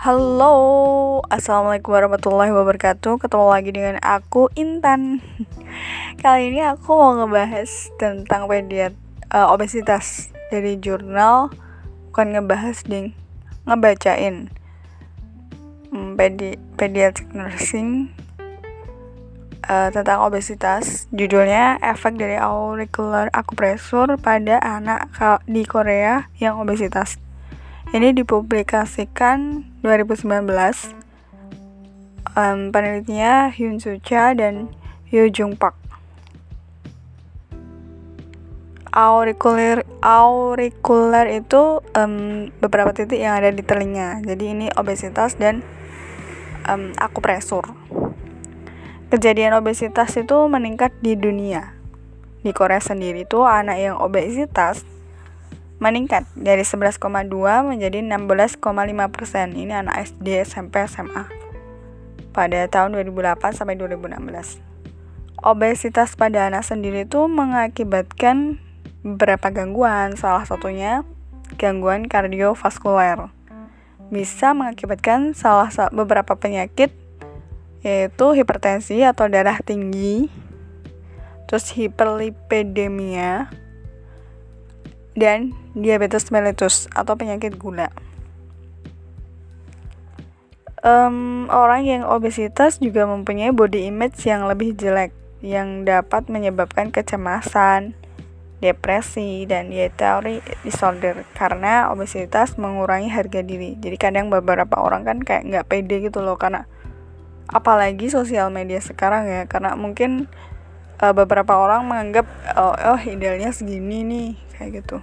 Halo, assalamualaikum warahmatullahi wabarakatuh. Ketemu lagi dengan aku Intan. Kali ini aku mau ngebahas tentang pediat uh, obesitas dari jurnal, bukan ngebahas ding, ngebacain. Hmm, pedi pediatric nursing uh, tentang obesitas. Judulnya efek dari auricular akupresur pada anak di Korea yang obesitas. Ini dipublikasikan 2019. Um, penelitinya Hyun Soo Cha dan Yoo Jung Park. Auricular itu um, beberapa titik yang ada di telinga. Jadi ini obesitas dan um, akupresur. Kejadian obesitas itu meningkat di dunia. Di Korea sendiri itu anak yang obesitas meningkat dari 11,2 menjadi 16,5 persen. Ini anak SD, SMP, SMA pada tahun 2008 sampai 2016. Obesitas pada anak sendiri itu mengakibatkan beberapa gangguan, salah satunya gangguan kardiovaskuler. Bisa mengakibatkan salah beberapa penyakit yaitu hipertensi atau darah tinggi, terus hiperlipidemia, dan diabetes mellitus atau penyakit gula. Um, orang yang obesitas juga mempunyai body image yang lebih jelek yang dapat menyebabkan kecemasan, depresi, dan dietary disorder karena obesitas mengurangi harga diri. Jadi kadang beberapa orang kan kayak nggak pede gitu loh karena apalagi sosial media sekarang ya karena mungkin uh, beberapa orang menganggap oh, oh idealnya segini nih kayak gitu.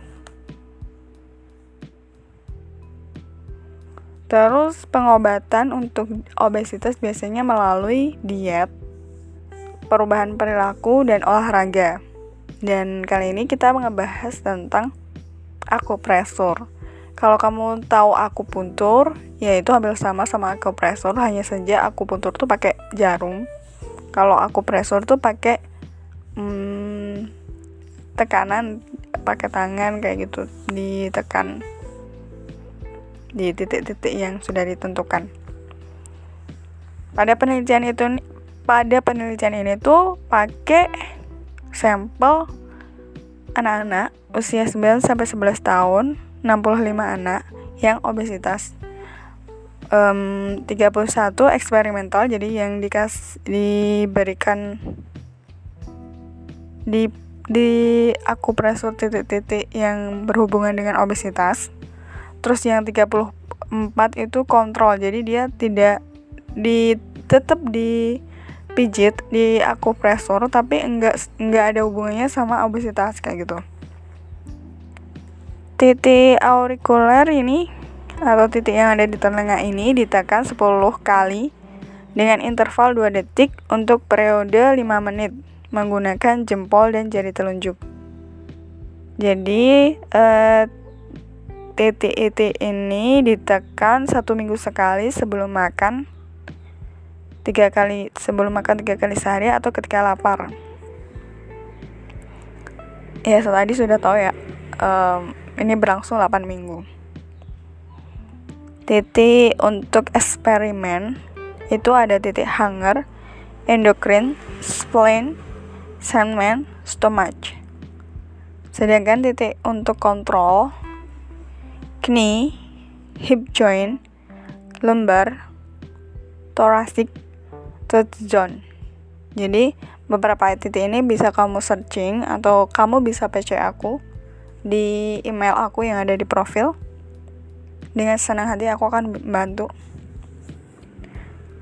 Terus pengobatan untuk obesitas biasanya melalui diet perubahan perilaku dan olahraga. Dan kali ini kita ngebahas tentang akupresur kalau kamu tahu akupuntur yaitu hampir sama sama akupresur hanya saja akupuntur tuh pakai jarum. Kalau akupresur tuh pakai hmm, tekanan pakai tangan kayak gitu ditekan di titik-titik yang sudah ditentukan. Pada penelitian itu pada penelitian ini tuh pakai sampel anak-anak usia 9 sampai 11 tahun, 65 anak yang obesitas. Um, 31 eksperimental jadi yang dikas diberikan di di akupresur titik-titik yang berhubungan dengan obesitas. Terus yang 34 itu kontrol. Jadi dia tidak di tetap di pijit di akupresur tapi enggak enggak ada hubungannya sama obesitas kayak gitu. Titik aurikuler ini atau titik yang ada di telinga ini ditekan 10 kali dengan interval 2 detik untuk periode 5 menit menggunakan jempol dan jari telunjuk. Jadi eh, titik-titik ini ditekan satu minggu sekali sebelum makan tiga kali sebelum makan tiga kali sehari atau ketika lapar. Ya tadi sudah tahu ya um, ini berlangsung 8 minggu. Titik untuk eksperimen itu ada titik hunger, endocrine, spleen, Sandman stomach. Sedangkan titik untuk kontrol knie, hip joint, lumbar, thoracic, third zone. Jadi beberapa titik ini bisa kamu searching atau kamu bisa PC aku di email aku yang ada di profil. Dengan senang hati aku akan bantu.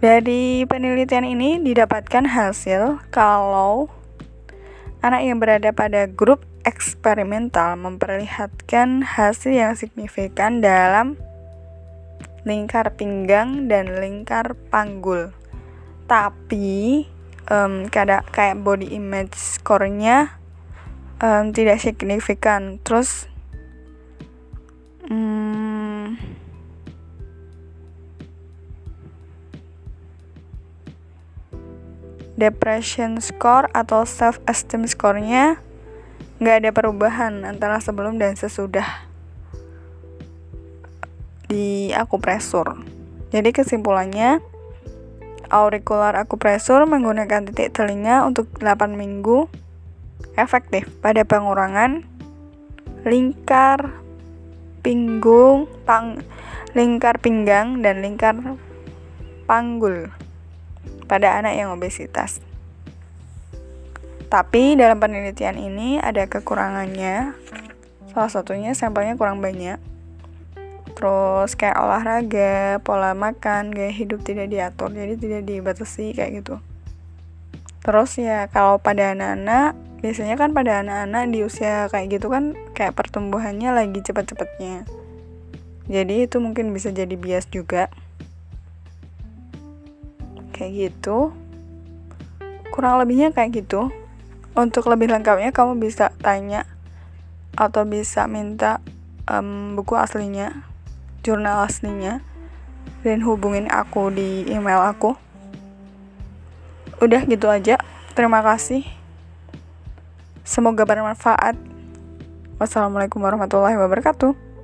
Dari penelitian ini didapatkan hasil kalau Anak yang berada pada grup eksperimental memperlihatkan hasil yang signifikan dalam lingkar pinggang dan lingkar panggul. Tapi um, kayak kayak body image score-nya um, tidak signifikan. Terus um, depression score atau self esteem score-nya nggak ada perubahan antara sebelum dan sesudah di akupresur. jadi kesimpulannya auricular akupresur menggunakan titik telinga untuk 8 minggu efektif pada pengurangan lingkar pinggung pang lingkar pinggang dan lingkar panggul pada anak yang obesitas. Tapi dalam penelitian ini ada kekurangannya. Salah satunya sampelnya kurang banyak. Terus kayak olahraga, pola makan, gaya hidup tidak diatur, jadi tidak dibatasi kayak gitu. Terus ya kalau pada anak-anak, biasanya kan pada anak-anak di usia kayak gitu kan kayak pertumbuhannya lagi cepat-cepatnya. Jadi itu mungkin bisa jadi bias juga kayak gitu kurang lebihnya kayak gitu. Untuk lebih lengkapnya kamu bisa tanya atau bisa minta um, buku aslinya jurnal aslinya dan hubungin aku di email aku. Udah gitu aja. Terima kasih. Semoga bermanfaat. Wassalamualaikum warahmatullahi wabarakatuh